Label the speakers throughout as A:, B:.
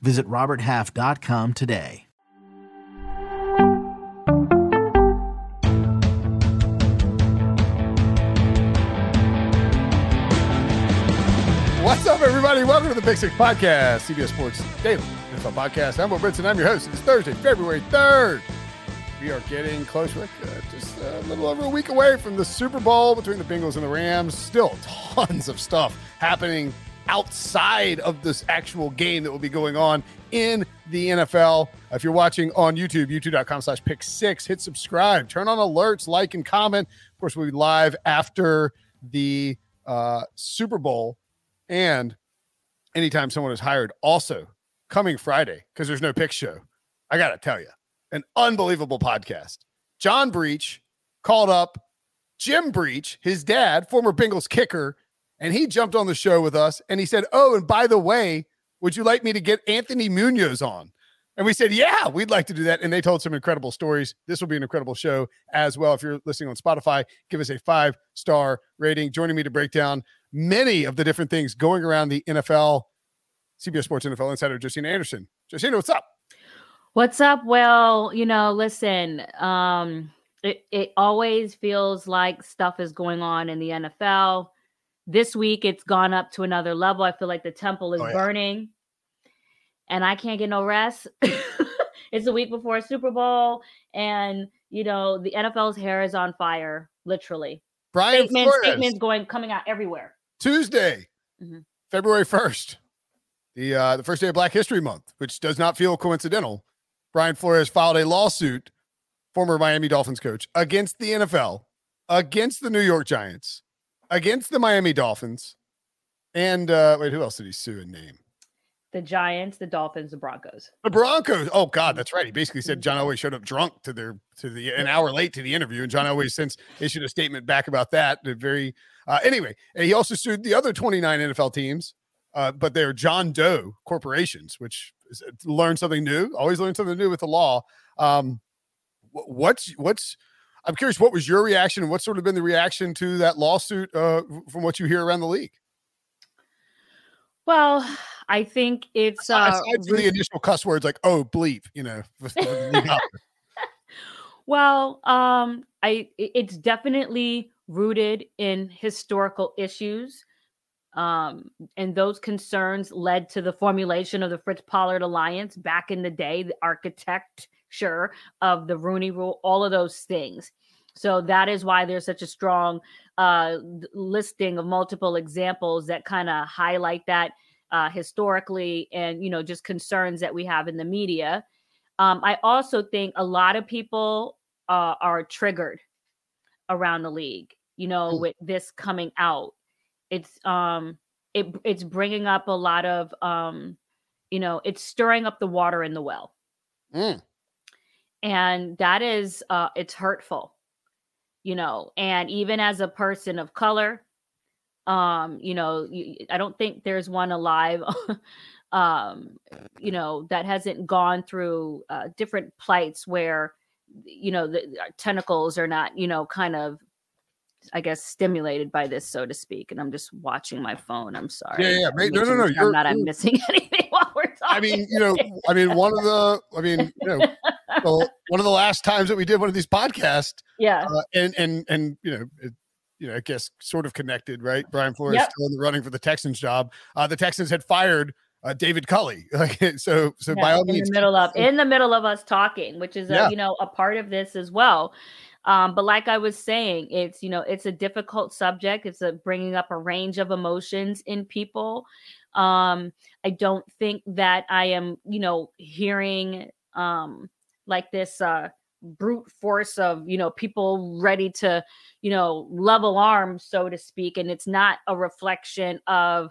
A: Visit RobertHalf.com today.
B: What's up, everybody? Welcome to the Pick Six Podcast, CBS Sports Daily NFL Podcast. I'm Will Brinson. I'm your host. It's Thursday, February 3rd. We are getting close, Rick, uh, just a little over a week away from the Super Bowl between the Bengals and the Rams. Still tons of stuff happening outside of this actual game that will be going on in the NFL. If you're watching on YouTube, youtube.com slash pick six, hit subscribe, turn on alerts, like, and comment. Of course, we'll be live after the uh, Super Bowl and anytime someone is hired. Also, coming Friday, because there's no pick show, I got to tell you, an unbelievable podcast. John Breech called up Jim Breech, his dad, former Bengals kicker, and he jumped on the show with us and he said, Oh, and by the way, would you like me to get Anthony Munoz on? And we said, Yeah, we'd like to do that. And they told some incredible stories. This will be an incredible show as well. If you're listening on Spotify, give us a five star rating. Joining me to break down many of the different things going around the NFL, CBS Sports NFL Insider, Josina Anderson. Josina, what's up?
C: What's up? Well, you know, listen, um, it, it always feels like stuff is going on in the NFL. This week, it's gone up to another level. I feel like the temple is oh, yeah. burning and I can't get no rest. it's a week before a Super Bowl, and you know the NFL's hair is on fire, literally.
B: Brian
C: statements, Flores. statements going coming out everywhere.
B: Tuesday, mm-hmm. February first, the uh, the first day of Black History Month, which does not feel coincidental. Brian Flores filed a lawsuit, former Miami Dolphins coach, against the NFL, against the New York Giants, against the Miami Dolphins, and uh, wait, who else did he sue and name?
C: the Giants, the Dolphins, the Broncos.
B: The Broncos. Oh God, that's right. He basically said John Elway showed up drunk to their to the an hour late to the interview, and John Elway since issued a statement back about that. The Very uh, anyway, and he also sued the other 29 NFL teams, uh, but they're John Doe corporations, which is, uh, learn something new. Always learn something new with the law. Um, what's what's I'm curious, what was your reaction, and what's sort of been the reaction to that lawsuit uh, from what you hear around the league?
C: Well, I think it's
B: uh, aside from the initial cuss words like "oh bleep," you know.
C: well, um, I it's definitely rooted in historical issues. Um, and those concerns led to the formulation of the Fritz Pollard Alliance back in the day, the architecture of the Rooney Rule, all of those things. So that is why there's such a strong uh, listing of multiple examples that kind of highlight that uh, historically and you know just concerns that we have in the media um, i also think a lot of people uh, are triggered around the league you know mm. with this coming out it's um it, it's bringing up a lot of um you know it's stirring up the water in the well mm. And that is uh it's hurtful you know and even as a person of color um you know i don't think there's one alive um you know that hasn't gone through uh, different plights where you know the tentacles are not you know kind of I guess stimulated by this, so to speak. And I'm just watching my phone. I'm sorry.
B: Yeah, yeah. no, no, no.
C: I'm not. I'm missing anything while we're talking. I
B: mean, you know, I mean, one of the, I mean, you know, one of the last times that we did one of these podcasts.
C: Yeah.
B: Uh, and and and you know, it, you know, I guess sort of connected, right? Brian Flores yep. still in the running for the Texans job. Uh, the Texans had fired uh, David Culley. so, so yeah, by all
C: in
B: means,
C: the middle of in the middle of us talking, which is a, you know a part of this as well. Um, but like I was saying, it's you know it's a difficult subject. It's a bringing up a range of emotions in people. Um, I don't think that I am you know hearing um, like this uh, brute force of you know people ready to you know, level arms, so to speak. And it's not a reflection of,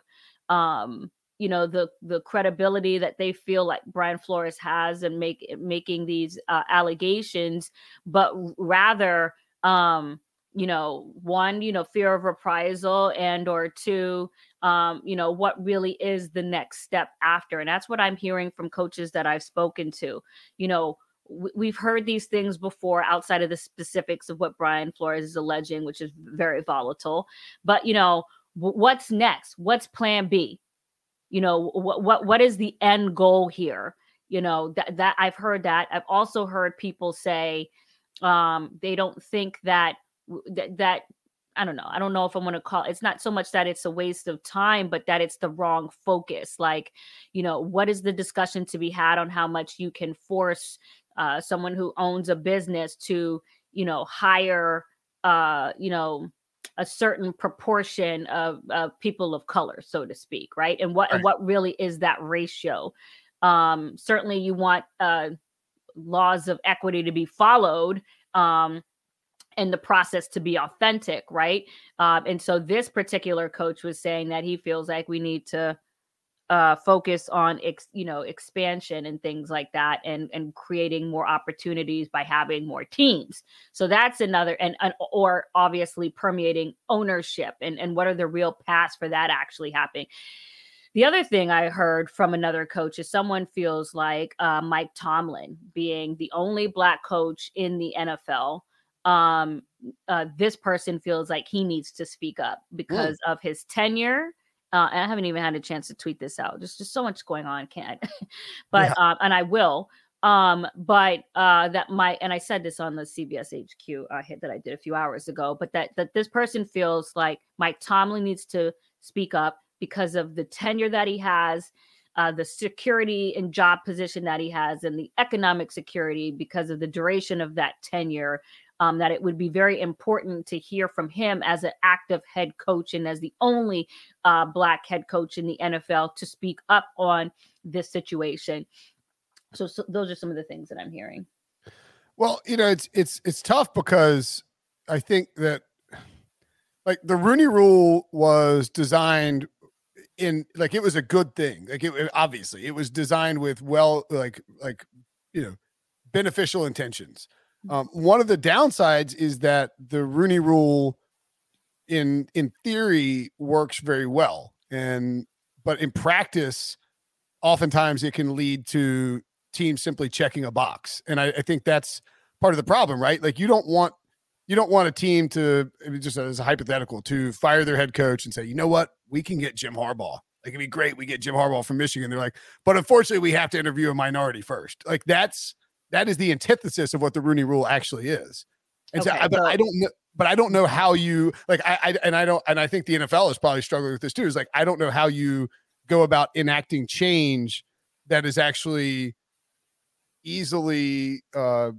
C: um, you know the the credibility that they feel like Brian Flores has and make making these uh, allegations, but rather um, you know one you know fear of reprisal and or two um, you know what really is the next step after and that's what i'm hearing from coaches that i've spoken to you know we've heard these things before outside of the specifics of what Brian Flores is alleging, which is very volatile. But you know, what's next? What's Plan B? You know, what what what is the end goal here? You know that that I've heard that. I've also heard people say um, they don't think that that, that I don't know. I don't know if I'm going to call it's not so much that it's a waste of time, but that it's the wrong focus. Like, you know, what is the discussion to be had on how much you can force uh, someone who owns a business to, you know, hire, uh, you know, a certain proportion of, of people of color, so to speak, right? And what right. and what really is that ratio? Um, certainly, you want uh, laws of equity to be followed. Um, and the process to be authentic, right? Um, and so this particular coach was saying that he feels like we need to uh, focus on ex, you know expansion and things like that, and and creating more opportunities by having more teams. So that's another, and, and or obviously permeating ownership, and and what are the real paths for that actually happening. The other thing I heard from another coach is someone feels like uh, Mike Tomlin being the only black coach in the NFL um, uh, this person feels like he needs to speak up because mm. of his tenure. Uh, and I haven't even had a chance to tweet this out. There's just so much going on, can't. but yeah. um, and I will. Um, but uh, that my and I said this on the CBS HQ uh, hit that I did a few hours ago. But that that this person feels like Mike Tomlin needs to speak up because of the tenure that he has. Uh, the security and job position that he has and the economic security because of the duration of that tenure um, that it would be very important to hear from him as an active head coach and as the only uh, black head coach in the NFL to speak up on this situation. So, so those are some of the things that I'm hearing.
B: Well, you know, it's it's it's tough because I think that like the Rooney Rule was designed in like it was a good thing. Like it obviously it was designed with well like like you know beneficial intentions. Um, one of the downsides is that the Rooney Rule, in in theory, works very well, and but in practice, oftentimes it can lead to teams simply checking a box, and I, I think that's part of the problem, right? Like you don't want you don't want a team to just as a hypothetical to fire their head coach and say, you know what, we can get Jim Harbaugh. Like it'd be great. We get Jim Harbaugh from Michigan. They're like, but unfortunately, we have to interview a minority first. Like that's that is the antithesis of what the Rooney Rule actually is. And okay, so, but I don't know. But I don't know how you like. I, I and I don't, and I think the NFL is probably struggling with this too. Is like I don't know how you go about enacting change that is actually easily uh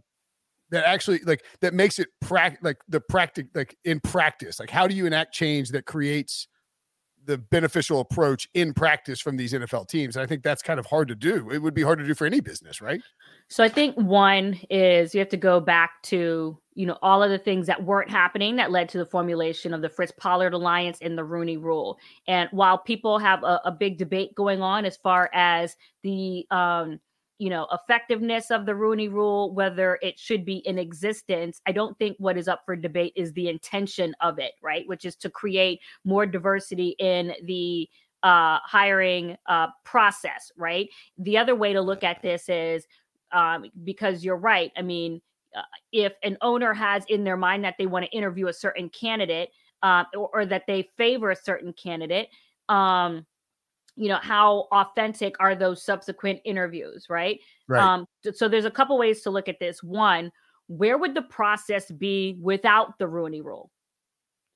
B: that actually like that makes it prac like the practice like in practice like how do you enact change that creates the beneficial approach in practice from these NFL teams. And I think that's kind of hard to do. It would be hard to do for any business, right?
C: So I think one is you have to go back to, you know, all of the things that weren't happening that led to the formulation of the Fritz Pollard Alliance and the Rooney Rule. And while people have a, a big debate going on as far as the um you know effectiveness of the rooney rule whether it should be in existence i don't think what is up for debate is the intention of it right? Which is to create more diversity in the uh, hiring uh, process right? The other way to look at this is um, because you're right i mean uh, if an owner has in their mind that they want to interview a certain candidate uh, or, or, that they favor a certain candidate um, you know how authentic are those subsequent interviews right, right. um so there's a couple ways to look at this. One where would the process be without the rooney rule?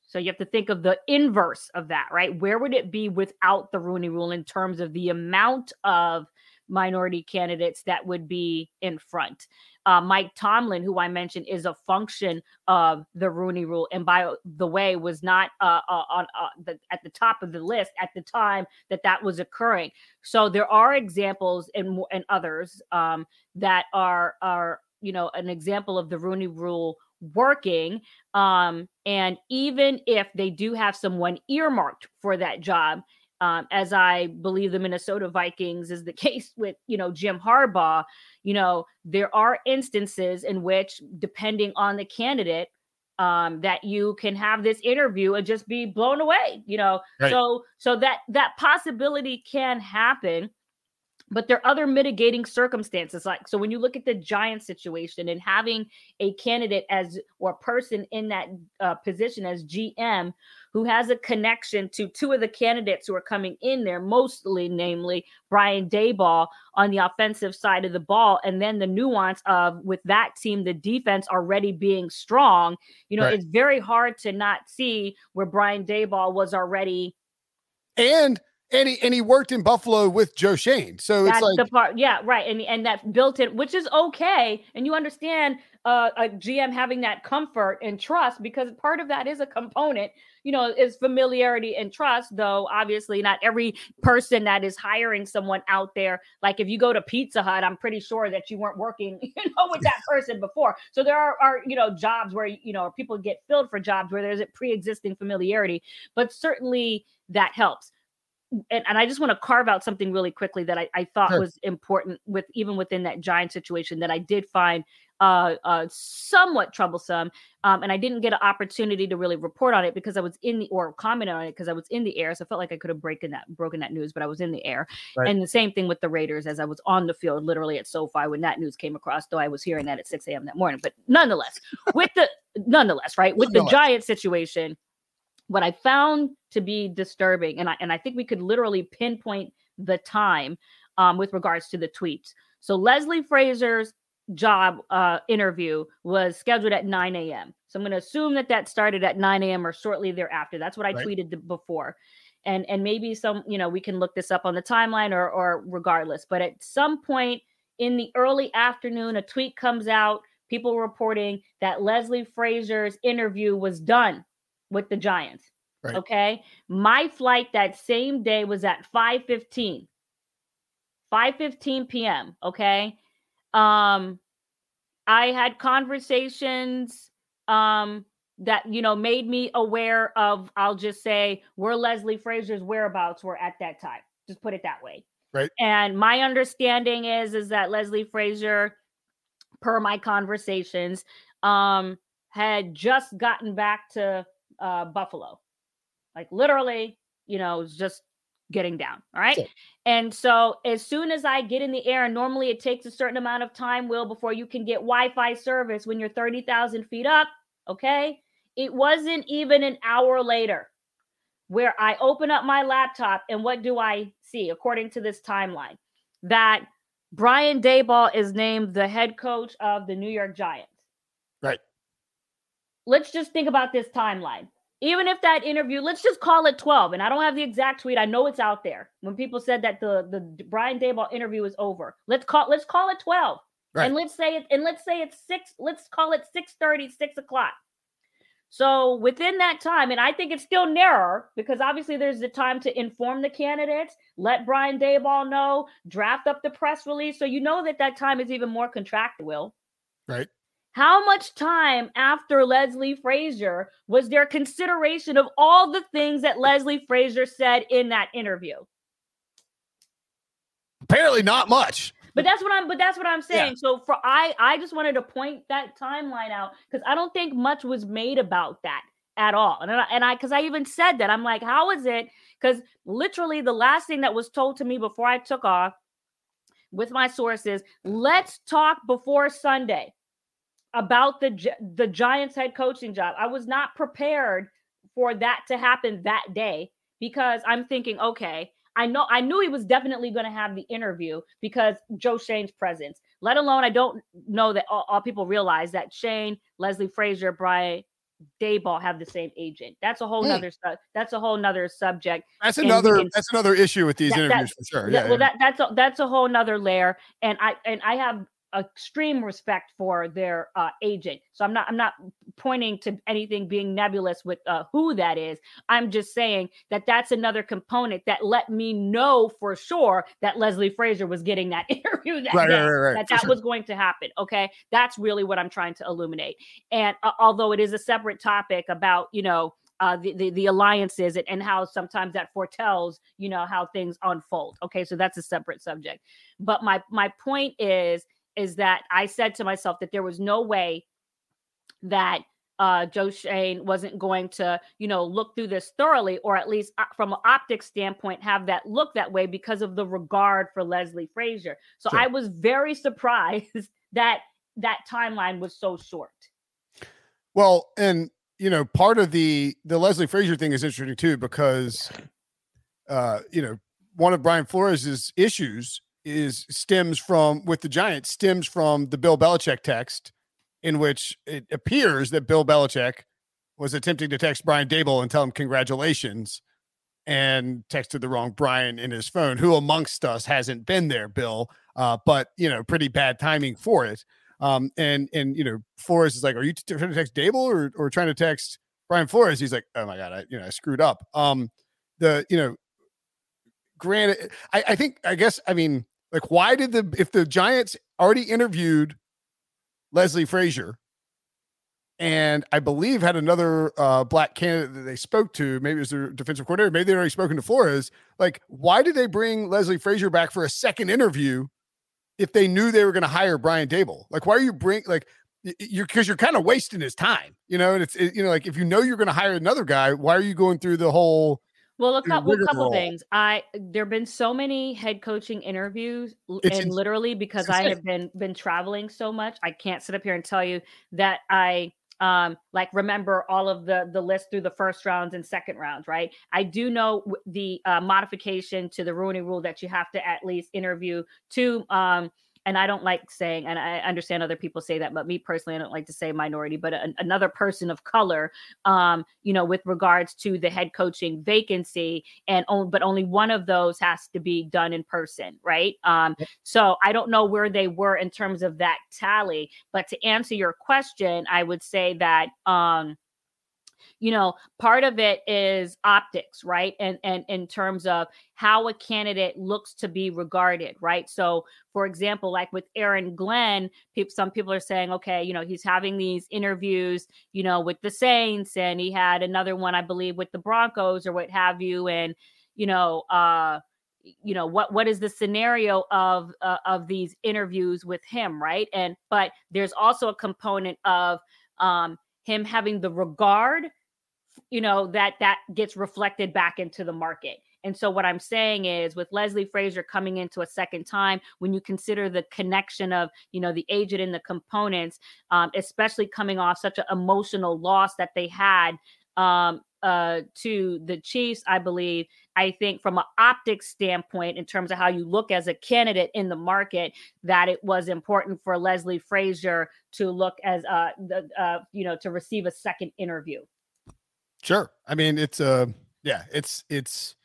C: So you have to think of the inverse of that right? Where would it be without the rooney rule in terms of the amount of minority candidates that would be in front. Uh, Mike Tomlin, who I mentioned, is a function of the Rooney Rule, and by the way, was not uh, uh on uh, the, at the top of the list at the time that that was occurring. So there are examples and and others um, that are are you know an example of the Rooney Rule working. Um, and even if they do have someone earmarked for that job, um, as I believe the Minnesota Vikings is the case with, you know, Jim Harbaugh, you know, there are instances in which, depending on the candidate, um, that you can have this interview and just be blown away, you know. Right. So, so that that possibility can happen but there are other mitigating circumstances like so when you look at the giant situation and having a candidate as or a person in that uh, position as gm who has a connection to two of the candidates who are coming in there mostly namely brian daboll on the offensive side of the ball and then the nuance of with that team the defense already being strong you know right. it's very hard to not see where brian daboll was already
B: and and he and he worked in Buffalo with Joe Schoen. So
C: That's
B: it's like
C: the part, yeah, right. And and that built in, which is okay. And you understand uh, a GM having that comfort and trust because part of that is a component, you know, is familiarity and trust. Though obviously not every person that is hiring someone out there, like if you go to Pizza Hut, I'm pretty sure that you weren't working, you know, with that person before. So there are, are you know jobs where you know people get filled for jobs where there's a pre-existing familiarity, but certainly that helps and, and I just want to carve out something really quickly that I, I thought sure. was important with even within that giant situation that I did find uh, uh, somewhat troublesome. Um, and I didn't get an opportunity to really report on it because I was in the or comment on it because I was in the air. So I felt like I could have broken that broken that news, but I was in the air. Right. And the same thing with the Raiders as I was on the field, literally at SoFi when that news came across. Though I was hearing that at 6 a.m. that morning, but nonetheless, with the nonetheless, right with the giant situation what I found to be disturbing, and I and I think we could literally pinpoint the time um, with regards to the tweets. So Leslie Frazier's job uh, interview was scheduled at 9 a.m. So I'm going to assume that that started at 9 a.m. or shortly thereafter. That's what I right. tweeted before. And and maybe some, you know, we can look this up on the timeline or or regardless. But at some point in the early afternoon, a tweet comes out, people reporting that Leslie Frazier's interview was done with the Giants. Right. Okay. My flight that same day was at 5 15. 5 15 p.m. Okay. Um, I had conversations um that you know made me aware of, I'll just say, where Leslie Frazier's whereabouts were at that time. Just put it that way.
B: Right.
C: And my understanding is is that Leslie Frazier, per my conversations, um, had just gotten back to uh, Buffalo. Like literally, you know, just getting down. All right. Sure. And so as soon as I get in the air, and normally it takes a certain amount of time, Will, before you can get Wi-Fi service when you're 30,000 feet up. Okay. It wasn't even an hour later where I open up my laptop and what do I see according to this timeline? That Brian Daboll is named the head coach of the New York Giants.
B: Right.
C: Let's just think about this timeline even if that interview, let's just call it 12. And I don't have the exact tweet. I know it's out there. When people said that the the Brian Daboll interview is over. Let's call let's call it 12. Right. And let's say it, and let's say it's six, let's call it 6 30, 6 o'clock. So within that time, and I think it's still narrower because obviously there's the time to inform the candidates, let Brian Daboll know, draft up the press release. So you know that that time is even more contractual.
B: Right.
C: How much time after Leslie Frazier was there consideration of all the things that Leslie Frazier said in that interview?
B: Apparently not much.
C: But that's what I'm but that's what I'm saying. Yeah. So for I I just wanted to point that timeline out cuz I don't think much was made about that at all. And I, and I cuz I even said that I'm like how is it cuz literally the last thing that was told to me before I took off with my sources, let's talk before Sunday about the the Giants head coaching job. I was not prepared for that to happen that day because I'm thinking, okay, I know I knew he was definitely going to have the interview because Joe Schoen's presence. Let alone I don't know that all, all people realize that Schoen, Leslie Frazier, Brian Daboll have the same agent. That's a whole hmm. nother that's a whole nother subject.
B: That's another can, that's another issue with these that, interviews for sure.
C: Yeah, well, yeah. that that's a, that's a whole nother layer. And I and I have extreme respect for their uh, agent. So I'm not I'm not pointing to anything being nebulous with uh, who that is. I'm just saying that that's another component that let me know for sure that Leslie Frazier was getting that interview that
B: right,
C: day,
B: right, right,
C: that that sure. was going to happen. Okay, that's really what I'm trying to illuminate. And uh, although it is a separate topic about you know uh, the, the, the alliances and, and how sometimes that foretells, you know, how things unfold. Okay, so that's a separate subject. But my my point is is that I said to myself that there was no way that uh, Joe Schoen wasn't going to, you know, look through this thoroughly, or at least uh, from an optics standpoint, have that look that way because of the regard for Leslie Frazier. So sure. I was very surprised that that timeline was so short.
B: Well, and you know, part of the the Leslie Frazier thing is interesting too because, uh, you know, one of Brian Flores's issues is stems from with the Giants stems from the Bill Belichick text in which it appears that Bill Belichick was attempting to text Brian Daboll and tell him congratulations and texted the wrong Brian in his phone. Who amongst us hasn't been there, Bill? Uh, but you know, pretty bad timing for it. Um, and and you know, Flores is like, "Are you t- trying to text Daboll or or trying to text Brian Flores?" He's like, "Oh my god, I you know I screwed up." Um, the you know, granted, I, I think I guess I mean like, why did the if the Giants already interviewed Leslie Frazier, and I believe had another uh, black candidate that they spoke to. Maybe it was their defensive coordinator. Maybe they'd already spoken to Flores. Like, why did they bring Leslie Frazier back for a second interview if they knew they were going to hire Brian Daboll? Like, why are you bring like you're because you're kind of wasting his time, you know? And it's it, you know like if you know you're going to hire another guy, why are you going through the whole
C: well, a couple, a couple things. I there've been so many head coaching interviews, it's and literally because I have been been traveling so much, I can't sit up here and tell you that I um like remember all of the the list through the first rounds and second rounds right? I do know the uh, modification to the rooney rule that you have to at least interview two um and I don't like saying, and I understand other people say that, but me personally, I don't like to say minority, but a, another person of color, um, you know, with regards to the head coaching vacancy, and on, but only one of those has to be done in person, right? Um, so I don't know where they were in terms of that tally, but to answer your question, I would say that. Um, you know part of it is optics right? And and in terms of how a candidate looks to be regarded right? So for example like with aaron glenn people, some people are saying okay you know he's having these interviews you know with the saints and he had another one i believe with the broncos or what have you and you know uh you know what what is the scenario of uh, of these interviews with him right? And but there's also a component of um him having the regard you know that that gets reflected back into the market. And so what i'm saying is with leslie frazier coming into a second time when you consider the connection of you know the agent and the components um, especially coming off such an emotional loss that they had um, uh, to the chiefs i believe i think from an optics standpoint in terms of how you look as a candidate in the market that it was important for leslie frazier to look as uh, the, uh you know to receive a second interview
B: Sure. I mean, it's uh yeah, it's it's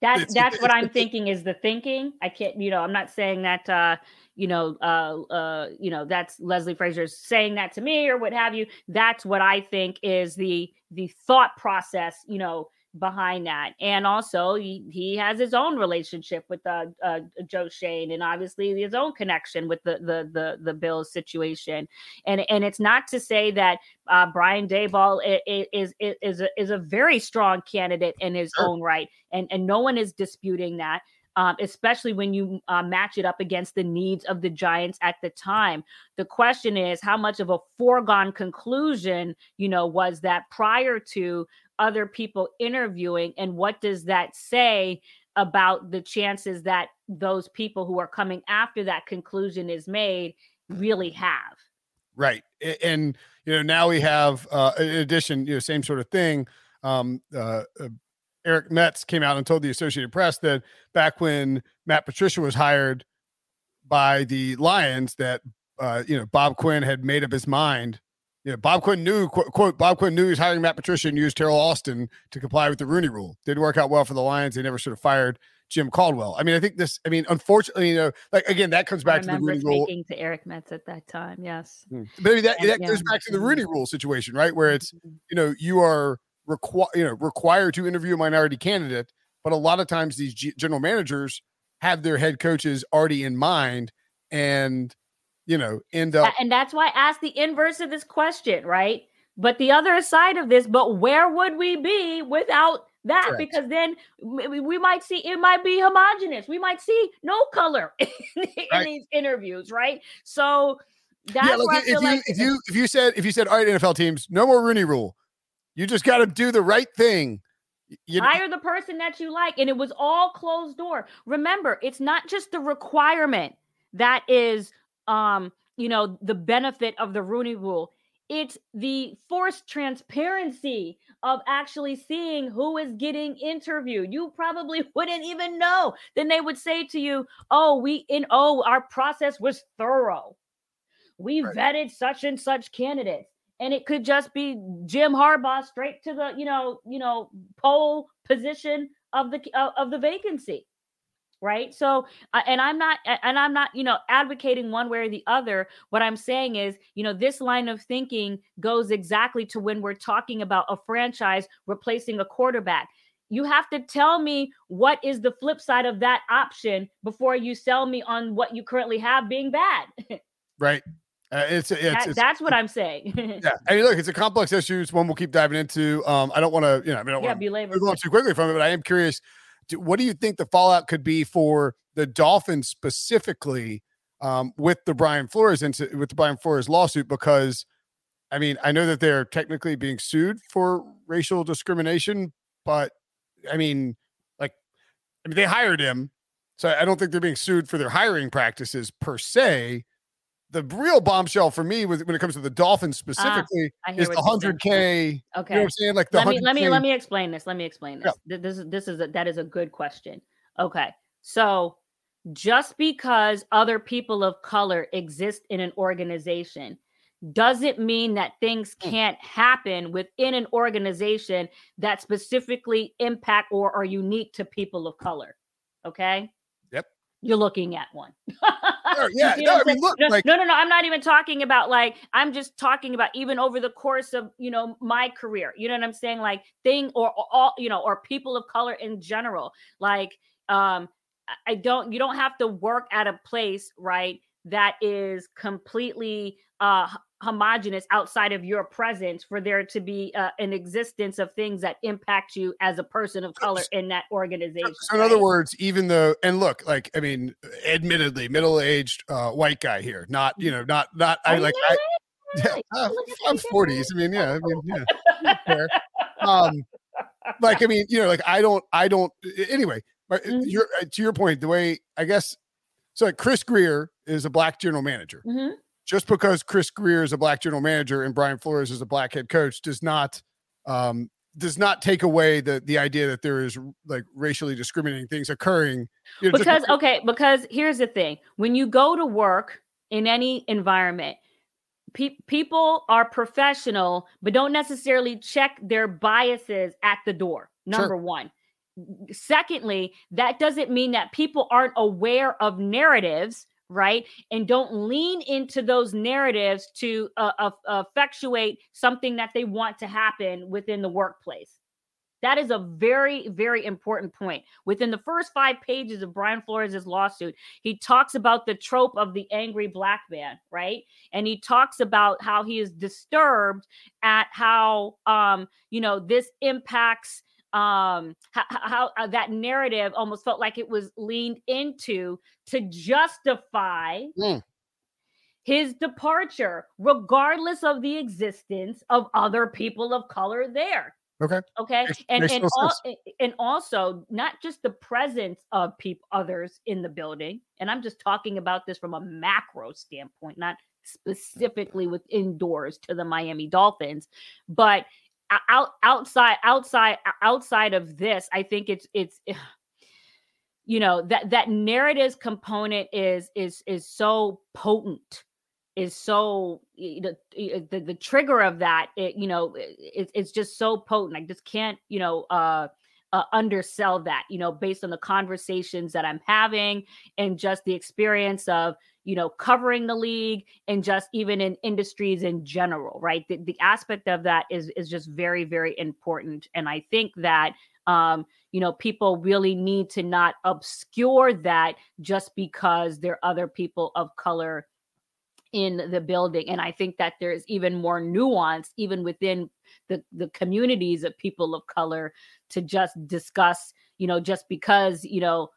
C: that's it's, that's it's, what it's, I'm thinking is the thinking. I can't, you know, I'm not saying that uh, you know, uh uh, you know, that's Leslie Frazier's saying that to me or what have you. That's what I think is the the thought process, you know, behind that. And also, he, he has his own relationship with uh, uh, Joe Schoen, and obviously his own connection with the the the, the Bills situation. And and it's not to say that uh, Brian Daboll is is is a, is a very strong candidate in his sure. own right, and and no one is disputing that. Um, especially when you uh, match it up against the needs of the Giants at the time. The question is, how much of a foregone conclusion, you know, was that prior to other people interviewing and what does that say about the chances that those people who are coming after that conclusion is made really have?
B: Right and you know now we have uh in addition you know same sort of thing um uh, uh Eric Metz came out and told the Associated Press that back when Matt Patricia was hired by the Lions, that uh, you know Bob Quinn had made up his mind yeah, Bob Quinn knew quote, quote Bob Quinn knew he was hiring Matt Patricia and used Teryl Austin to comply with the Rooney Rule. Didn't work out well for the Lions. They never should have fired Jim Caldwell. I mean, I think this. I mean, unfortunately, you know, like again, that comes back to the Rooney Rule.
C: Speaking to Eric Metz at that time, yes.
B: Hmm. Maybe that that yeah. goes back to the Rooney Rule situation, right? Where it's mm-hmm. you know you are required you know required to interview a minority candidate, but a lot of times these G- general managers have their head coaches already in mind, and you know, end up.
C: And that's why I asked the inverse of this question, right? but the other side of this, but where would we be without that? Correct. Because then we might see it might be homogenous. We might see no color in, right. these interviews, right? So that's yeah,
B: look, if, you, like- if you if you said if you said all right, NFL teams, no more Rooney Rule. You just got to do the right thing.
C: You, Hire the person that you like, and it was all closed door. Remember, it's not just the requirement that is, um, you know, the benefit of the Rooney Rule it's the forced transparency of actually seeing who is getting interviewed. You probably wouldn't even know. Then they would say to you, "Oh, we in oh, our process was thorough. We right. vetted such and such candidates." And it could just be Jim Harbaugh straight to the, you know, you know, pole position of the of the vacancy right? So uh, and i'm not and i'm not you know advocating one way or the other. What i'm saying is you know this line of thinking goes exactly to when we're talking about a franchise replacing a quarterback. You have to tell me what is the flip side of that option before you sell me on what you currently have being bad.
B: Right. Uh, it's, it's, that,
C: it's, that's what I'm saying.
B: yeah, I mean, look, it's a complex issue. It's one we'll keep diving into. Um, I don't want to, you know, I, mean, I don't
C: yeah,
B: want to go on too quickly from it, but I am curious what do you think the fallout could be for the Dolphins specifically um, with the Brian Flores into with the Brian Flores lawsuit? Because I mean, I know that they're technically being sued for racial discrimination, but I mean, like, I mean, they hired him, so I don't think they're being sued for their hiring practices per se the real bombshell for me was when it comes to the Dolphins ah, specifically is the hundred K.
C: Okay,
B: you know what I'm saying? Like the
C: let me let me let me explain this. Let me explain this. Yeah. This is this is a, that is a good question. Okay, so just because other people of color exist in an organization doesn't mean that things hmm. can't happen within an organization that specifically impact or are unique to people of color. Okay Yep. you're looking at one.
B: yeah, you know no, I mean, look,
C: no,
B: like,
C: no, no, no. I'm not even talking about like I'm just talking about even over the course of you know my career. You know what I'm saying? Like thing or, or all you know or people of color in general. Like um, I don't. You don't have to work at a place right that is completely uh homogenous outside of your presence for there to be uh, an existence of things that impact you as a person of color in that organization.
B: So, in right? other words, even though, and look, like, I mean, admittedly, middle aged uh, white guy here, not, you know, not, not, I like, I, yeah, uh, I'm 40s. I mean, yeah, I mean, yeah. um, like, I mean, you know, like, I don't, I don't, anyway, mm-hmm. you're, uh, to your point, the way, I guess, so like Chris Grier is a black general manager. Mm-hmm just because Chris Grier is a black general manager and Brian Flores is a black head coach does not um, does not take away the the idea that there is like racially discriminating things occurring.
C: You know, because just- okay, because here's the thing: when you go to work in any environment, pe- people are professional, but don't necessarily check their biases at the door. Number sure. one. Secondly, that doesn't mean that people aren't aware of narratives right? And don't lean into those narratives to uh, uh, effectuate something that they want to happen within the workplace. That is a very, very important point. Within the first five pages of Brian Flores' lawsuit, he talks about the trope of the angry black man, right? And he talks about how he is disturbed at how, um, you know, this impacts um how, how uh, that narrative almost felt like it was leaned into to justify mm. his departure regardless of the existence of other people of color there.
B: Okay.
C: Okay? And and, al- and also not just the presence of people others in the building and i'm just talking about this from a macro standpoint not specifically with indoors to the Miami Dolphins but out outside outside outside of this i think it's it's you know that that narrative component is is is so potent is so the, the, the trigger of that it, you know it, it's just so potent. I just can't you know uh uh, undersell that, you know, based on the conversations that I'm having and just the experience of, you know, covering the league and just even in industries in general, right? The, the aspect of that is is just very, very important. And I think that um, you know, people really need to not obscure that just because there are other people of color in the building and i think that there's even more nuance even within the the communities of people of color to just discuss you know just because you know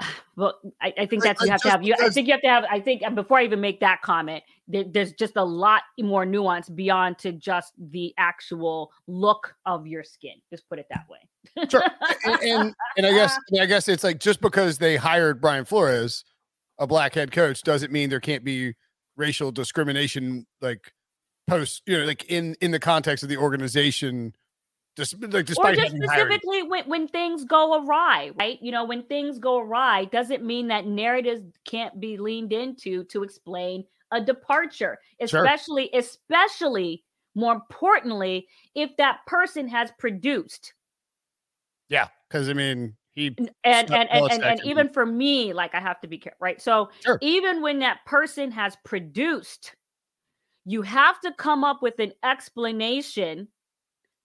C: well i, I think that's you have to have you i think you have to have i think before i even make that comment there, there's just a lot more nuance beyond to just the actual look of your skin just put it that way.
B: Sure and, and, and i guess i guess it's like just because they hired brian flores a black head coach doesn't mean there can't be racial discrimination like post you know like in in the context of the organization just like despite
C: or just specifically when, when things go awry right you know when things go awry doesn't mean that narratives can't be leaned into to explain a departure especially sure. especially more importantly if that person has produced
B: yeah because i mean he
C: and and and, and, and even for me like i have to be careful right so sure. even when that person has produced you have to come up with an explanation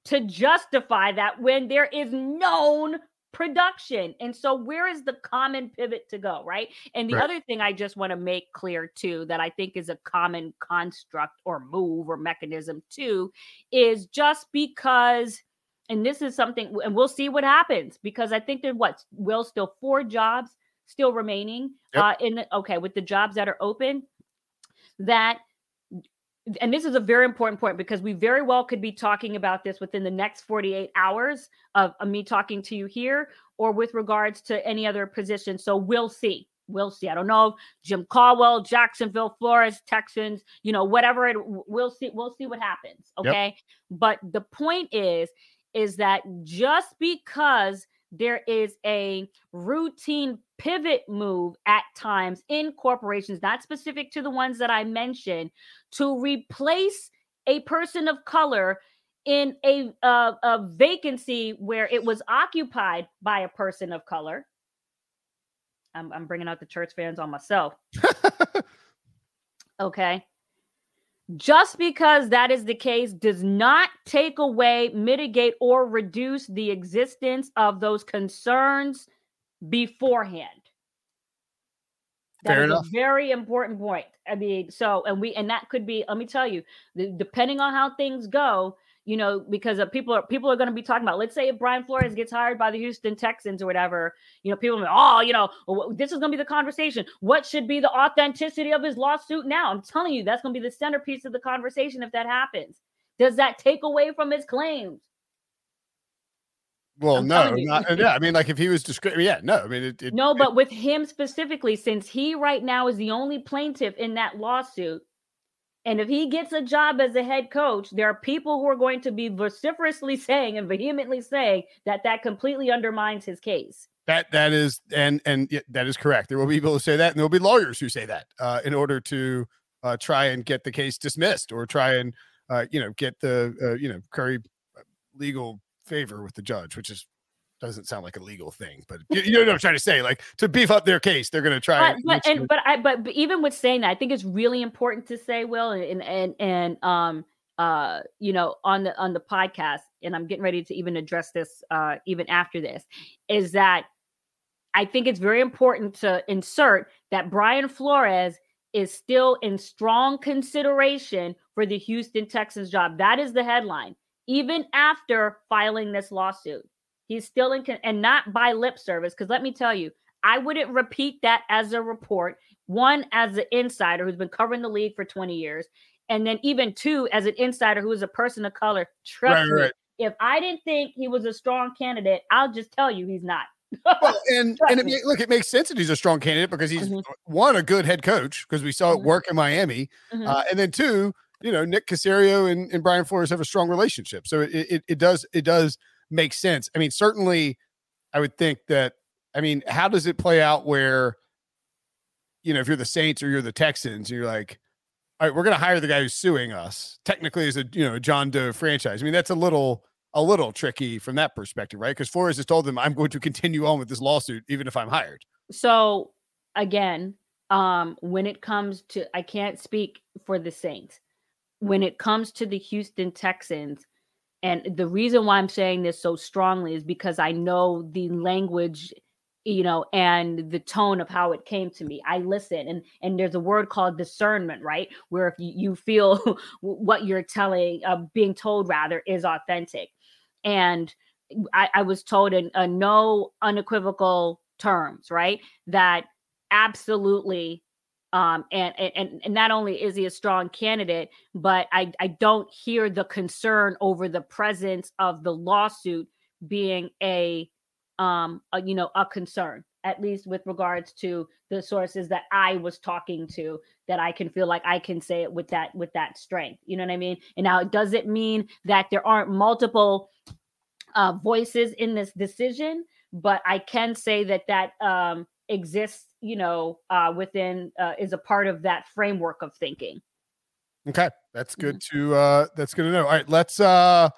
C: to justify that when there is known production. And so, where is the common pivot to go? Right. And the right. other thing I just want to make clear too, that I think is a common construct or move or mechanism too, is just because. And this is something, and we'll see what happens because I think there what will still four jobs still remaining yep. uh, in the, okay with the jobs that are open that and this is a very important point because we very well could be talking about this within the next 48 hours of, of, me talking to you here or with regards to any other position. So we'll see. We'll see. I don't know. Jim Caldwell, Jacksonville, Flores, Texans, you know, whatever it we'll see. We'll see what happens. Okay. Yep. But the point is, is that just because there is a routine pivot move at times in corporations, not specific to the ones that I mentioned, to replace a person of color in a, uh, a vacancy where it was occupied by a person of color. I'm, I'm bringing out the church fans on myself. okay. Just because that is the case does not take away, mitigate, or reduce the existence of those concerns beforehand. That Fair enough. a very important point. I mean, so and we and that could be. Let me tell you, the, depending on how things go, you know, because of people are people are going to be talking about. Let's say if Brian Flores gets hired by the Houston Texans or whatever, you know, people are like, oh, you know, this is going to be the conversation. What should be the authenticity of his lawsuit now? I'm telling you, that's going to be the centerpiece of the conversation if that happens. Does that take away from his claims?
B: Well, I'm no, not, yeah. I mean, like if he was describing, yeah, no. I mean, it, it,
C: no, but it, with him specifically, since he right now is the only plaintiff in that lawsuit, and if he gets a job as a head coach, there are people who are going to be vociferously saying and vehemently saying that that completely undermines his case.
B: That that is and and that is correct. There will be people who say that, and there will be lawyers who say that uh, in order to uh, try and get the case dismissed or try and uh, you know get the uh, you know curry uh, legal favor with the judge, which is doesn't sound like a legal thing, but you, you know what I'm trying to say. Like to beef up their case, they're going to try.
C: But, but and but I but, but even with saying that, I think it's really important to say, Will, and and and um uh you know on the on the podcast, and I'm getting ready to even address this uh even after this, is that I think it's very important to insert that Brian Flores is still in strong consideration for the Houston Texans job. That is the headline, even after filing this lawsuit. He's still in, con- and not by lip service. Because let me tell you, I wouldn't repeat that as a report. One, as an insider who's been covering the league for 20 years. And then even two, as an insider who is a person of color. Trust right, me, right. if I didn't think he was a strong candidate, I'll just tell you he's not.
B: well, and and it, look, it makes sense that he's a strong candidate because he's mm-hmm. one a good head coach because we saw it mm-hmm. work in Miami, mm-hmm. uh, and then two, you know, Nick Caserio and, and Brian Flores have a strong relationship, so it, it, it does it does makes sense. I mean, certainly, I would think that. I mean, how does it play out where, you know, if you're the Saints or you're the Texans, you're like, all right, we're going to hire the guy who's suing us. Technically, as a you know John Doe franchise. I mean, that's a little a little tricky from that perspective, right? Because Flores has told them, I'm going to continue on with this lawsuit even if I'm hired.
C: So again, um, when it comes to, I can't speak for the Saints. When it comes to the Houston Texans, and the reason why I'm saying this so strongly is because I know the language you know and the tone of how it came to me. I listen and and there's a word called discernment right? Where if you, feel what you're telling uh, being told rather is authentic. And I, I was told in no unequivocal terms right? That absolutely um and, and and not only is he a strong candidate but i i don't hear the concern over the presence of the lawsuit being a um, a, you know, a concern, at least with regards to the sources that I was talking to, that I can feel like I can say it with that with that strength. You know what I mean? And now, it does it mean that there aren't multiple uh, voices in this decision? But I can say that that um, exists, you know, uh, within uh, is a part of that framework of thinking.
B: Okay, that's good mm-hmm. to uh, that's good to know. All right, let's uh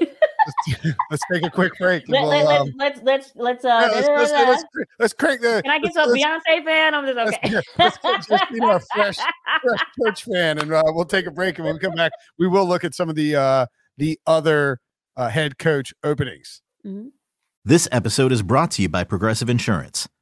B: let's, let's, take a quick break.
C: Let,
B: we'll,
C: let, um, let's let's let's uh, yeah, let's, let's,
B: let's, let's, crank the.
C: Can I get some Beyonce fan? I'm just okay.
B: Let's, let's just be a fresh, fresh church fan, and uh, we'll take a break. And when we come back, we will look at some of the uh, the other uh, head coach openings.
A: Mm-hmm. This episode is brought to you by Progressive Insurance.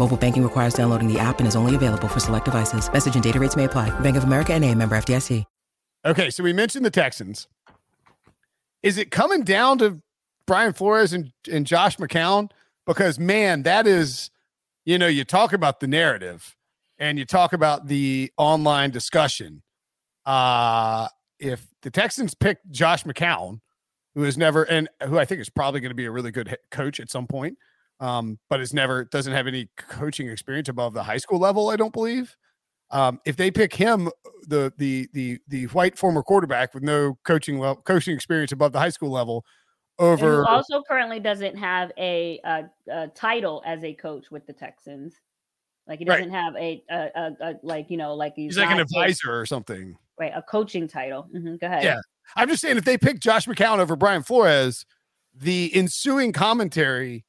D: Mobile banking requires downloading the app and is only available for select devices. Message and data rates may apply. Bank of America and a member FDIC.
B: Okay, so we mentioned the Texans. Is it coming down to Brian Flores and, and Josh McCown because man, that is, you know, you talk about the narrative and you talk about the online discussion. Uh, if the Texans pick Josh McCown, who is never and who I think is probably going to be a really good coach at some point, um, but it's never doesn't have any coaching experience above the high school level, I don't believe. Um, if they pick him, the the the the white former quarterback with no coaching well coaching experience above the high school level, over.
C: also currently doesn't have a, a, a, title as a coach with the Texans. Like he doesn't right. have a, a, a, like you know like
B: he's, he's like an advisor or something.
C: Right, a coaching title. Mm-hmm. Go ahead.
B: Yeah, I'm just saying if they pick Josh McCown over Brian Flores, the ensuing commentary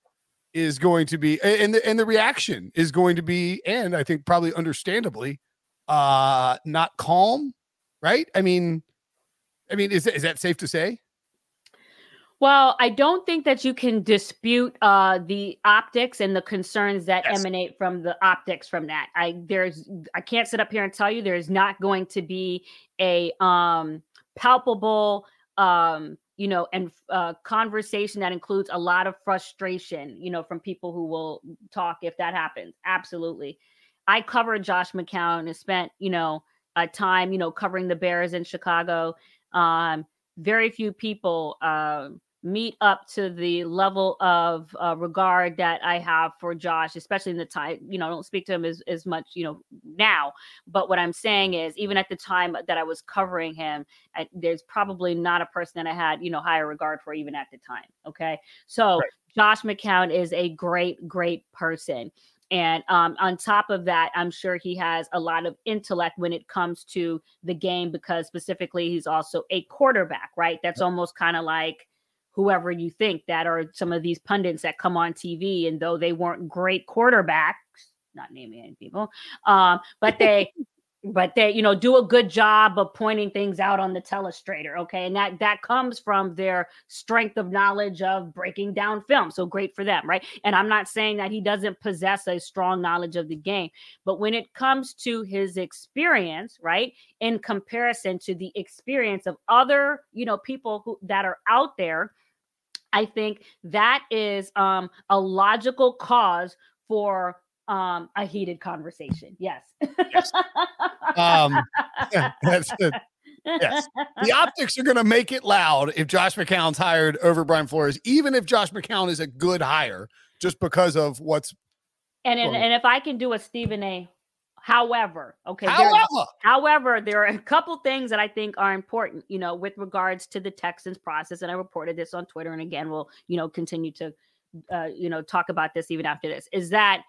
B: is going to be and the and the reaction is going to be and I think probably understandably uh not calm, right? I mean I mean is is that safe to say?
C: Well, I don't think that you can dispute uh, the optics and the concerns that yes. emanate from the optics from that. I there's I can't sit up here and tell you there's not going to be a um, palpable um, you know and uh, conversation that includes a lot of frustration you know from people who will talk if that happens. Absolutely, I covered Josh McCown and spent you know a time you know covering the Bears in Chicago. Um, very few people. Um, meet up to the level of uh, regard that I have for Josh, especially in the time, you know, I don't speak to him as, as much, you know, now. But what I'm saying is, even at the time that I was covering him, I, there's probably not a person that I had, you know, higher regard for even at the time. Okay. So right. Josh McCown is a great, great person. And um, on top of that, I'm sure he has a lot of intellect when it comes to the game because specifically he's also a quarterback, right? That's almost kind of like whoever you think that are some of these pundits that come on TV. And though they weren't great quarterbacks, not naming any people, um, but they but they you know do a good job of pointing things out on the telestrator okay and that that comes from their strength of knowledge of breaking down film so great for them right and i'm not saying that he doesn't possess a strong knowledge of the game but when it comes to his experience right in comparison to the experience of other you know people who that are out there I think that is um, a logical cause for um, a heated conversation. Yes.
B: Yes. Um, that's the, yes. The optics are going to make it loud if Josh McCown's hired over Brian Flores, even if Josh McCown is a good hire, just because of what's.
C: And and, and if I can do a Stephen A. However, okay. there-
B: However,
C: However, there are a couple things that I think are important, you know, with regards to the Texans process. And I reported this on Twitter. And again, we'll, you know, continue to, uh, you know, talk about this even after this is that,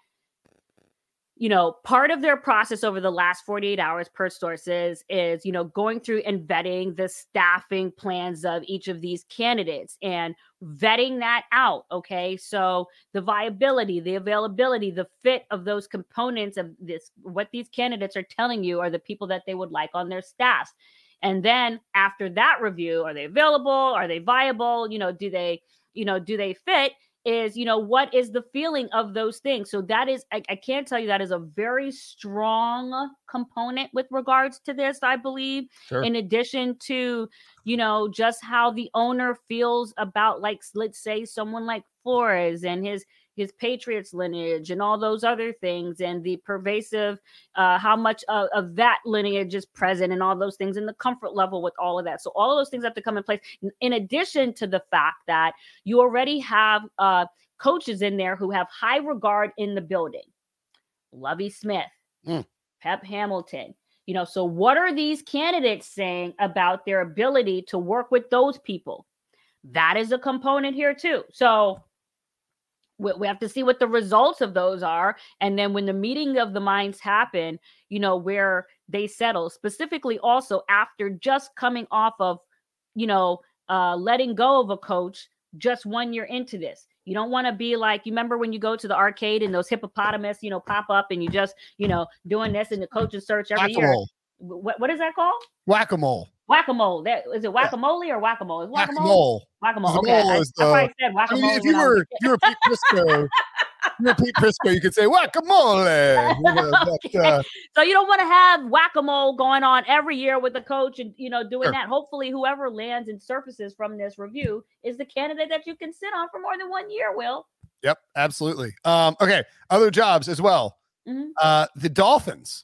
C: you know, part of their process over the last 48 hours per sources is, you know, going through and vetting the staffing plans of each of these candidates and vetting that out. Okay. So the viability, the availability, the fit of those components of this, what these candidates are telling you are the people that they would like on their staffs. And then after that review, are they available? Are they viable? You know, do they, you know, do they fit? Is, you know, what is the feeling of those things? So that is, I, I can't tell you that is a very strong component with regards to this, I believe.
B: Sure.
C: In addition to, you know, just how the owner feels about, like, let's say someone like Flores and his his Patriots lineage and all those other things, and the pervasive, uh, how much of, of that lineage is present, and all those things, and the comfort level with all of that. So all of those things have to come in place. In- addition to the fact that you already have uh, coaches in there who have high regard in the building, Lovie Smith,
B: Mm.
C: Pep Hamilton. You know, so what are these candidates saying about their ability to work with those people? That is a component here too. So we, we have to see what the results of those are and then when the meeting of the minds happen you know where they settle specifically also after just coming off of you know uh letting go of a coach just one year into this you don't want to be like you remember when you go to the arcade and those hippopotamus you know pop up and you just you know doing this in the coaching search every year
B: whack-a-mole.
C: what, what is that called
B: Whack-a-mole.
C: Whack-a-mole that is it whack-a-mole or whack-a-mole is
B: Whack-a-mole.
C: whack-a-mole
B: The
C: okay I,
B: is
C: I probably said
B: I
C: whack-a-mole
B: mean, if you
C: I
B: were, if you were Pete Prisco, you were Pete Prisco, you could say whack-a-mole. You know, but, uh,
C: So you don't want to have whack-a-mole going on every year with the coach and you know doing
B: Sure.
C: that. Hopefully, whoever lands and surfaces from this review is the candidate that you can sit on for more than one year. Will
B: Yep, absolutely. Um, okay, other jobs as well.
C: Mhm.
B: Uh, the Dolphins.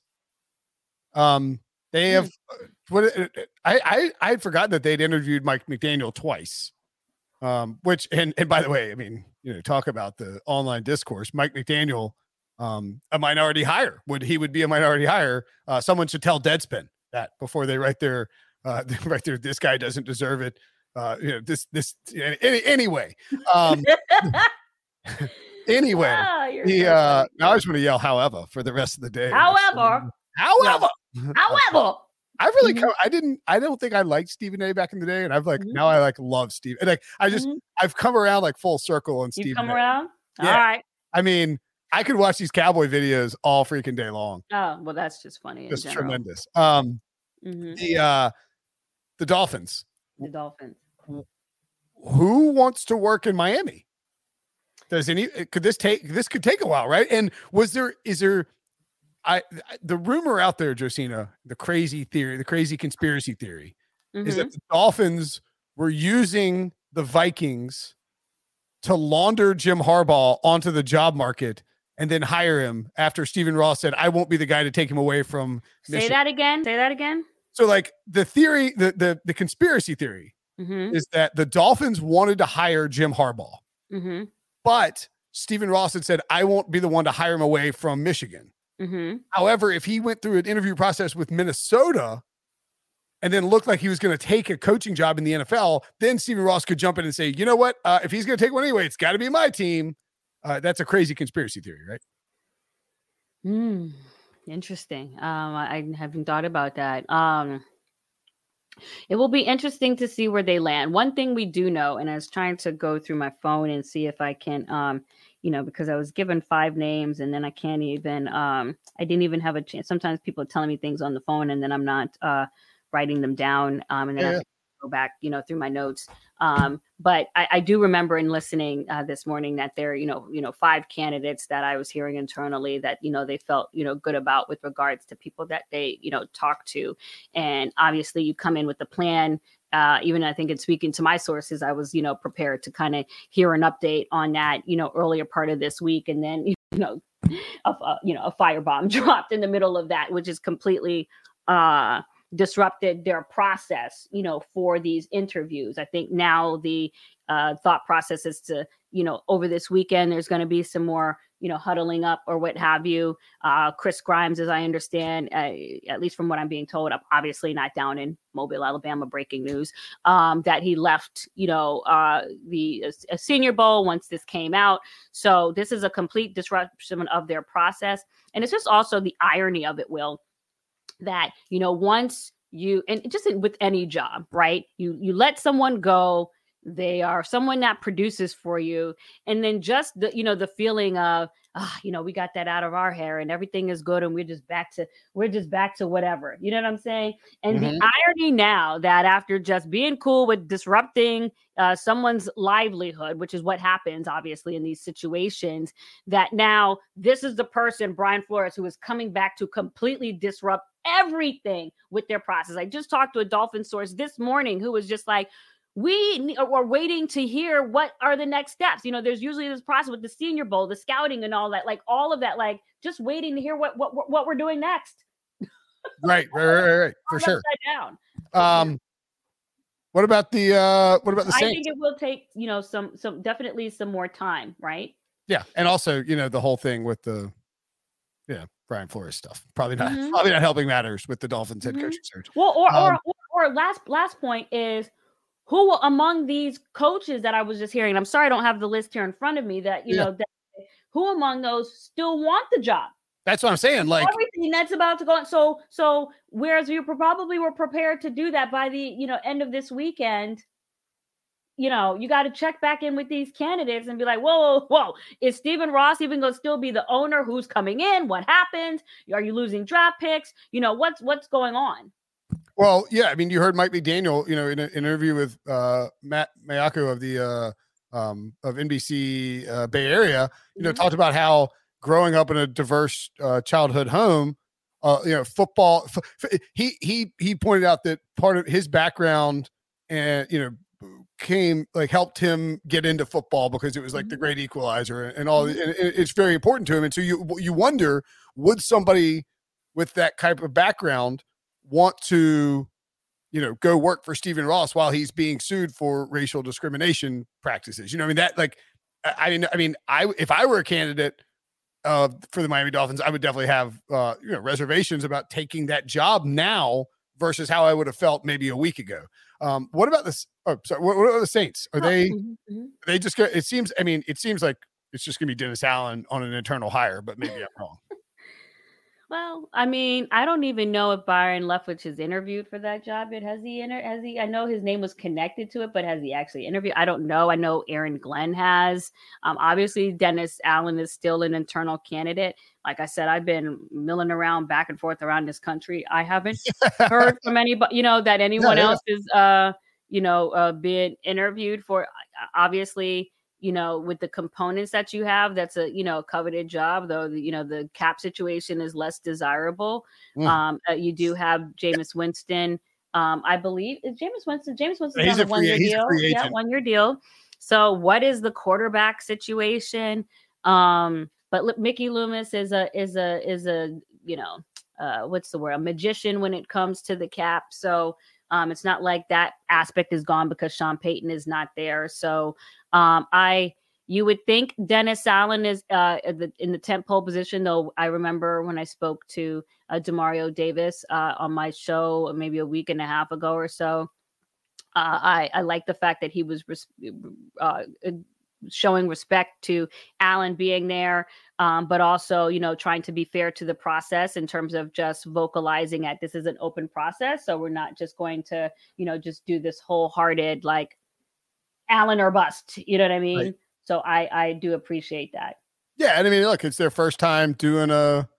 B: Um, they have
C: Hmm.
B: What I I I had forgotten that they'd interviewed Mike McDaniel twice. Um, which and and by the way, I mean, you know, talk about the online discourse. Mike McDaniel, um, a minority hire. Would he would be a minority hire? Uh, someone should tell Deadspin that before they write their uh they write their this guy doesn't deserve it. Uh, you know, this this any, anyway. Um anyway.
C: Ah,
B: The
C: so
B: uh,
C: funny.
B: I just want to yell however for the rest of the day.
C: However,
B: however,
C: however,
B: I really,
C: Mhm.
B: co- I didn't, I don't think I liked Stephen A. back in the day, and I've like
C: Mhm.
B: now I like love Steve. And like I just,
C: Mhm.
B: I've come around like full circle on
C: you
B: Stephen.
C: come
B: A.
C: around.
B: Yeah.
C: All right.
B: I mean, I could watch these cowboy videos all freaking day long.
C: Oh well, that's just funny.
B: Just tremendous. Um,
C: Mhm.
B: the uh, the Dolphins.
C: The Dolphins.
B: Who wants to work in Miami? Does any could this take this could take a while, right? And was there is there I the rumor out there, Josina, the crazy theory, the crazy conspiracy theory is
C: Mhm.
B: that the Dolphins were using the Vikings to launder Jim Harbaugh onto the job market and then hire him after Stephen Ross said, I won't be the guy to take him away from
C: Say that again. Say that again.
B: So like the theory, the the the conspiracy theory
C: Mm-hmm.
B: is that the Dolphins wanted to hire Jim Harbaugh,
C: Mm-hmm.
B: but Stephen Ross had said, I won't be the one to hire him away from Michigan.
C: Mm-hmm.
B: However, if he went through an interview process with Minnesota and then looked like he was going to take a coaching job in the NFL, then Stephen Ross could jump in and say, you know what? Uh, if he's going to take one anyway, it's got to be my team. Uh, that's a crazy conspiracy theory, right?
C: Hmm. Interesting. Um, I, I haven't thought about that. Um, it will be interesting to see where they land. One thing we do know, and I was trying to go through my phone and see if I can, um, you know, because I was given five names and then I can't even, um, I didn't even have a chance. Sometimes people are telling me things on the phone and then I'm not uh, writing them down. Um, and then I have to go back, you know, through my notes. Um, but I, I do remember in listening uh, this morning that there, you know, you know, five candidates that I was hearing internally that you know they felt you know good about with regards to people that they you know talked to, and obviously you come in with a plan. Uh, even I think in speaking to my sources, I was you know prepared to kind of hear an update on that you know earlier part of this week, and then you know of uh, you know a firebomb dropped in the middle of that, which is completely uh, disrupted their process. You know, for these interviews. I think now the uh, thought process is to you know over this weekend there's going to be some more you know, huddling up or what have you. Uh, Chris Grier, as I understand, uh, at least from what I'm being told, I'm obviously not down in Mobile, Alabama. Breaking news um, that he left, you know, uh, the a Senior Bowl once this came out. So this is a complete disruption of their process, and it's just also the irony of it, Will, that you know once you and just with any job, right? You you let someone go they are someone that produces for you and then just the you know the feeling of ah you know we got that out of our hair and everything is good and we're just back to we're just back to whatever you know what i'm saying and mm-hmm. the irony now that after just being cool with disrupting uh, someone's livelihood which is what happens obviously in these situations that now this is the person brian flores who is coming back to completely disrupt everything with their process i just talked to a dolphin source this morning who was just like we are waiting to hear what are the next steps. You know, there's usually this process with the Senior Bowl, the scouting, and all that. Like all of that, like just waiting to hear what what what we're doing next.
B: right, right, right, right, for sure. Down. Um, what about the uh what about the Saints? I
C: think it will take you know some some definitely some more time, right?
B: Yeah, and also you know the whole thing with the yeah Brian Flores stuff probably not mm-hmm. probably not helping matters with the Dolphins head mm-hmm. coaching search.
C: Well, or, um, or or or last last point is who among these coaches that I was just hearing, I'm sorry I don't have the list here in front of me that, you yeah. know, that, who among those still want the job?
B: That's what I'm saying. Like
C: everything that's about to go on. So, so whereas you probably were prepared to do that by the, you know, end of this weekend, you know, you got to check back in with these candidates and be like, whoa, whoa, whoa, is Stephen Ross even going to still be the owner? Who's coming in? What happened? Are you losing draft picks? You know, what's what's going on?
B: Well, yeah, I mean, you heard Mike McDaniel, you know, in, an interview with uh, Matt Maiocco of the uh, um, of NBC uh, Bay Area, you know, mm-hmm. talked about how growing up in a diverse uh, childhood home, uh, you know, football. F- he he he pointed out that part of his background and you know came like helped him get into football because it was like the mm-hmm. great equalizer and all. Mm-hmm. And it's very important to him. And so you you wonder would somebody with that type of background want to, you know, go work for Stephen Ross while he's being sued for racial discrimination practices. You know, I mean that like I mean, I mean, I if I were a candidate uh, for the Miami Dolphins, I would definitely have uh, you know reservations about taking that job now versus how I would have felt maybe a week ago. Um, what about this? Oh, sorry. What, what are the Saints? Are they? Mm-hmm. mm-hmm. They just. It seems. I mean, it seems like it's just going to be Dennis Allen on an internal hire, but maybe I'm wrong.
C: Well, I mean, I don't even know if Byron Leftwich has interviewed for that job yet. Has he? Inter- has he? I know his name was connected to it, but has he actually interviewed? I don't know. I know Aaron Glenn has. Um, obviously, Dennis Allen is still an internal candidate. Like I said, I've been milling around back and forth around this country. I haven't heard from anybody, you know, that anyone no, else is, uh, you know, uh, being interviewed for. Obviously, you know, with the components that you have, that's a you know coveted job. Though the, you know the cap situation is less desirable. Mm. Um, uh, you do have Jameis Winston. Um, I believe is Jameis Winston. Jameis Winston on a one year deal. Yeah, one year deal. So what is the quarterback situation? Um, but Mickey Loomis is a is a is a you know uh, what's the word a magician when it comes to the cap. So um, it's not like that aspect is gone because Sean Payton is not there. So um, I you would think Dennis Allen is uh, in the tent pole position, though. I remember when I spoke to uh, Demario Davis uh, on my show maybe a week and a half ago or so. Uh, I I like the fact that he was uh, showing respect to Allen being there, um, but also, you know, trying to be fair to the process in terms of just vocalizing that this is an open process. So we're not just going to, you know, just do this wholehearted like Allen or bust. You know what I mean? Right. So I I do appreciate that.
B: Yeah, and I mean, look, it's their first time doing a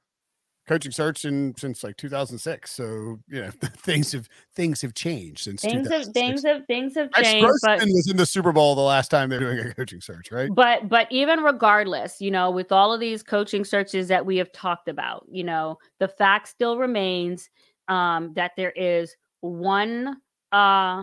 B: coaching search in since like 2006. So you know things have things have changed since
C: things have things have things have changed.
B: but was in the Super Bowl the last time they're doing a coaching search, right?
C: But but even regardless, you know, with all of these coaching searches that we have talked about, you know, the fact still remains um, that there is one uh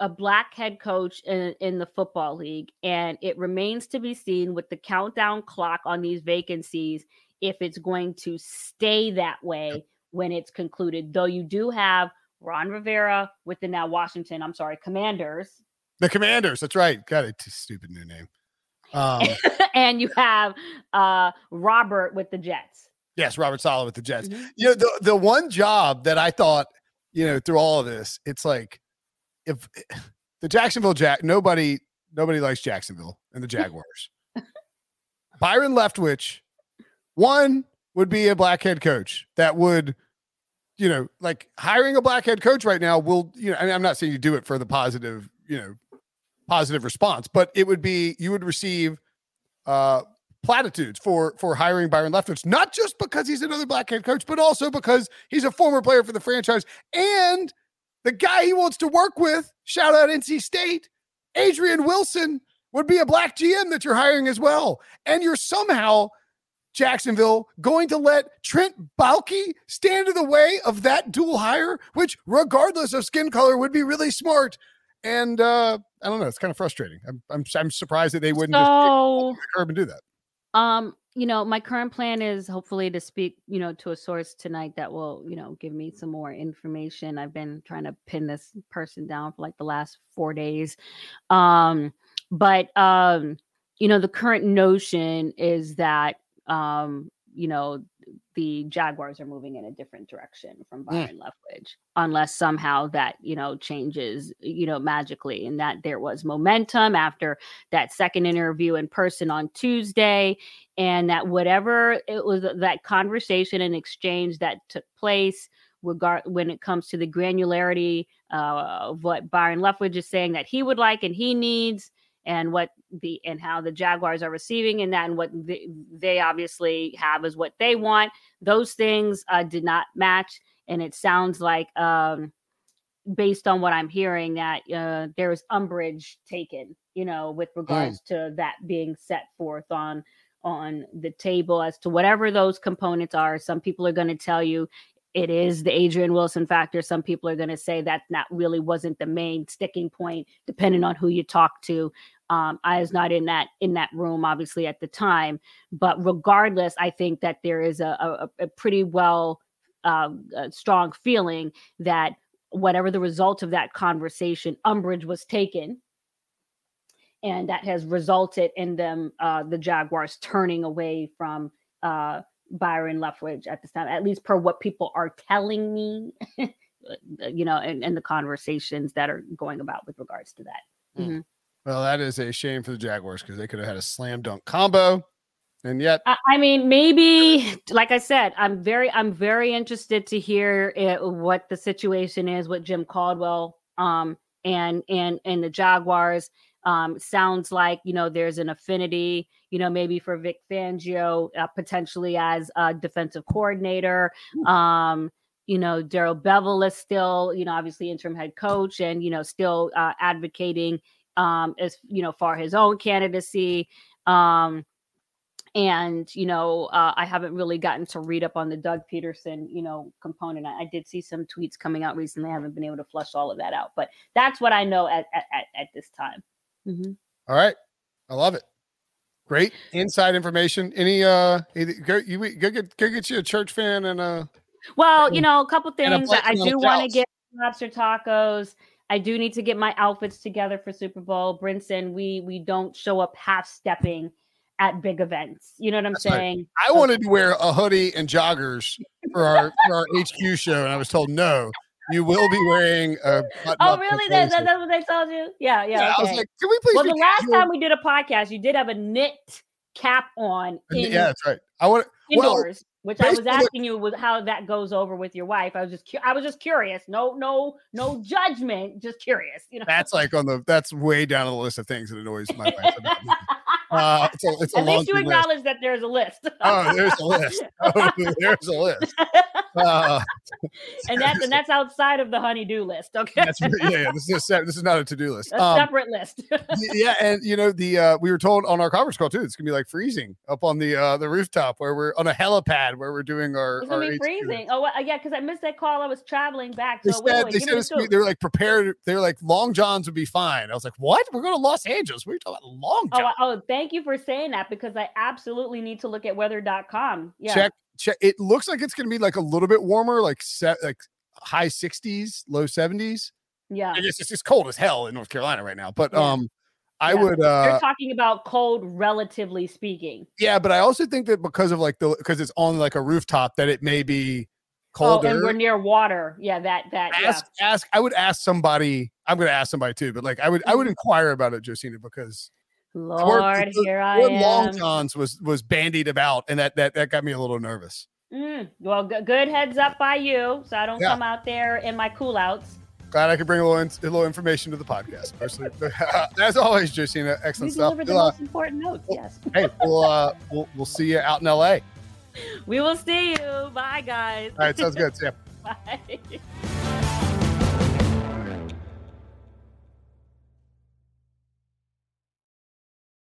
C: a black head coach in, in the football league, and it remains to be seen with the countdown clock on these vacancies if it's going to stay that way when it's concluded. Though you do have Ron Rivera with the now Washington, I'm sorry, Commanders.
B: The Commanders, that's right. Got a stupid new name.
C: Um, and you have uh, Robert with the Jets.
B: Yes, Robert Saleh with the Jets. Mm-hmm. You know, the the one job that I thought, you know, through all of this, it's like if the Jacksonville Jack nobody nobody likes Jacksonville and the Jaguars. Byron Leftwich, one would be a black head coach that would, you know, like hiring a black head coach right now will, you know, I mean, I'm not saying you do it for the positive, you know, positive response, but it would be you would receive uh platitudes for for hiring Byron Leftwich, not just because he's another black head coach, but also because he's a former player for the franchise and the guy he wants to work with, shout out NC State, Adrian Wilson would be a black GM that you're hiring as well. And you're somehow Jacksonville going to let Trent Baalke stand in the way of that dual hire, which regardless of skin color would be really smart. And uh, I don't know, it's kind of frustrating. I'm I'm, I'm surprised that they wouldn't
C: so,
B: just curb and do that.
C: Um, you know, my current plan is hopefully to speak, you know, to a source tonight that will, you know, give me some more information. I've been trying to pin this person down for like the last four days. Um, but um, you know, the current notion is that um, you know, the Jaguars are moving in a different direction from mm. Byron mm. Leftwich, unless somehow that you know changes, you know, magically, and that there was momentum after that second interview in person on Tuesday, and that whatever it was that conversation and exchange that took place regard when it comes to the granularity uh, of what Byron Leftwich is saying that he would like and he needs and what the and how the Jaguars are receiving and that and what they, they obviously have is what they want. Those things uh, did not match, and it sounds like, um, based on what I'm hearing, that uh, there is umbrage taken, you know, with mm. regards mm. to that being set forth on on the table as to whatever those components are. Some people are going to tell you it is the Adrian Wilson factor. Some people are going to say that that really wasn't the main sticking point, depending on who you talk to. Um, I was not in that in that room, obviously at the time, but regardless, I think that there is a, a, a pretty well uh, a strong feeling that whatever the result of that conversation, umbrage was taken, and that has resulted in them uh, the Jaguars turning away from uh, Byron Leftwich at this time, at least per what people are telling me. you know, and, and the conversations that are going about with regards to that.
B: Mm. Mm-hmm. Well, that is a shame for the Jaguars because they could have had a slam dunk combo. And yet,
C: I mean, maybe, like I said, I'm very, I'm very interested to hear it, what the situation is with Jim Caldwell, um, and and and the Jaguars. Um, sounds like you know there's an affinity, you know, maybe for Vic Fangio uh, potentially as a defensive coordinator. Um, you know, Darrell Bevell is still, you know, obviously interim head coach, and you know, still uh, advocating um, as you know, for his own candidacy. Um, and you know, uh, I haven't really gotten to read up on the Doug Pederson, you know, component. I, I, did see some tweets coming out recently. I haven't been able to flush all of that out, but that's what I know at at, at, at this time.
B: Mm-hmm. All right, I love it. Great inside information. Any uh, go you go get go get you a church fan and uh.
C: Well, you know, a couple things. I do want to get lobster tacos I do need to get my outfits together for Super Bowl. Brinson, we we don't show up half stepping at big events. You know what I'm That's saying?
B: Right. I so- wanted to wear a hoodie and joggers for our for our HQ show, and I was told no. You will be wearing a.
C: Oh, really? That, that, that's what they told you? Yeah, yeah. yeah okay. I was like, can we please? Well, the last casual? time we did a podcast, you did have a knit cap on.
B: In, yeah, that's right. I want
C: indoors. Which I was asking you was how that goes over with your wife. I was just cu- I was just curious. No, no, no judgment. Just curious. You know,
B: that's like on the that's way down on the list of things that annoys my wife. uh, it's a, it's
C: At least you acknowledge list. that there's a list.
B: oh, there's a list. Oh, there's a list. Uh,
C: and that's and that's outside of the honeydew list. Okay,
B: That's yeah, yeah. This is a, this is not a to do list.
C: a
B: Um,
C: separate list.
B: yeah, and you know the uh we were told on our conference call too. It's gonna be like freezing up on the uh the rooftop where we're on a helipad where we're doing our.
C: it's gonna
B: our
C: be freezing. Oh well, yeah, because I missed that call. I was traveling back.
B: They
C: So wait,
B: said
C: wait,
B: they said it's gonna be-
C: scoop.
B: they were like prepared. They were like long johns would be fine. I was like, what? We're going to Los Angeles. What are you talking about? Long
C: Oh. I- oh, thank you for saying that because I absolutely need to look at weather.com. Yeah.
B: Check. It looks like it's gonna be like a little bit warmer, like set like high sixties, low seventies.
C: Yeah.
B: I guess it's just cold as hell in North Carolina right now. But
C: Yeah.
B: um, I
C: Yeah.
B: would
C: You're
B: uh
C: talking about cold, relatively speaking.
B: yeah, but I also think that because of like the because it's on like a rooftop that it may be
C: Oh,
B: colder.
C: and we're near water. Yeah, that that yeah.
B: ask ask I would ask somebody. I'm gonna ask somebody too, but like I would I
C: Mm-hmm.
B: would inquire about it, Josina, because
C: Lord,
B: the-
C: here I
B: what long
C: am.
B: johns was was bandied about, and that that that got me a little nervous.
C: Mm, well, g- good heads up by you, so I don't
B: Yeah.
C: come out there in my cool outs.
B: Glad I could bring a little, in, a little information to the podcast. Personally, as always, Josina,
C: You
B: excellent stuff.
C: delivered the
B: We'll, uh,
C: most important notes. Yes.
B: hey, we'll uh, we'll we'll see you out in L.A.
C: We will see you. Bye, guys.
B: All right, sounds good. See ya.
C: Bye.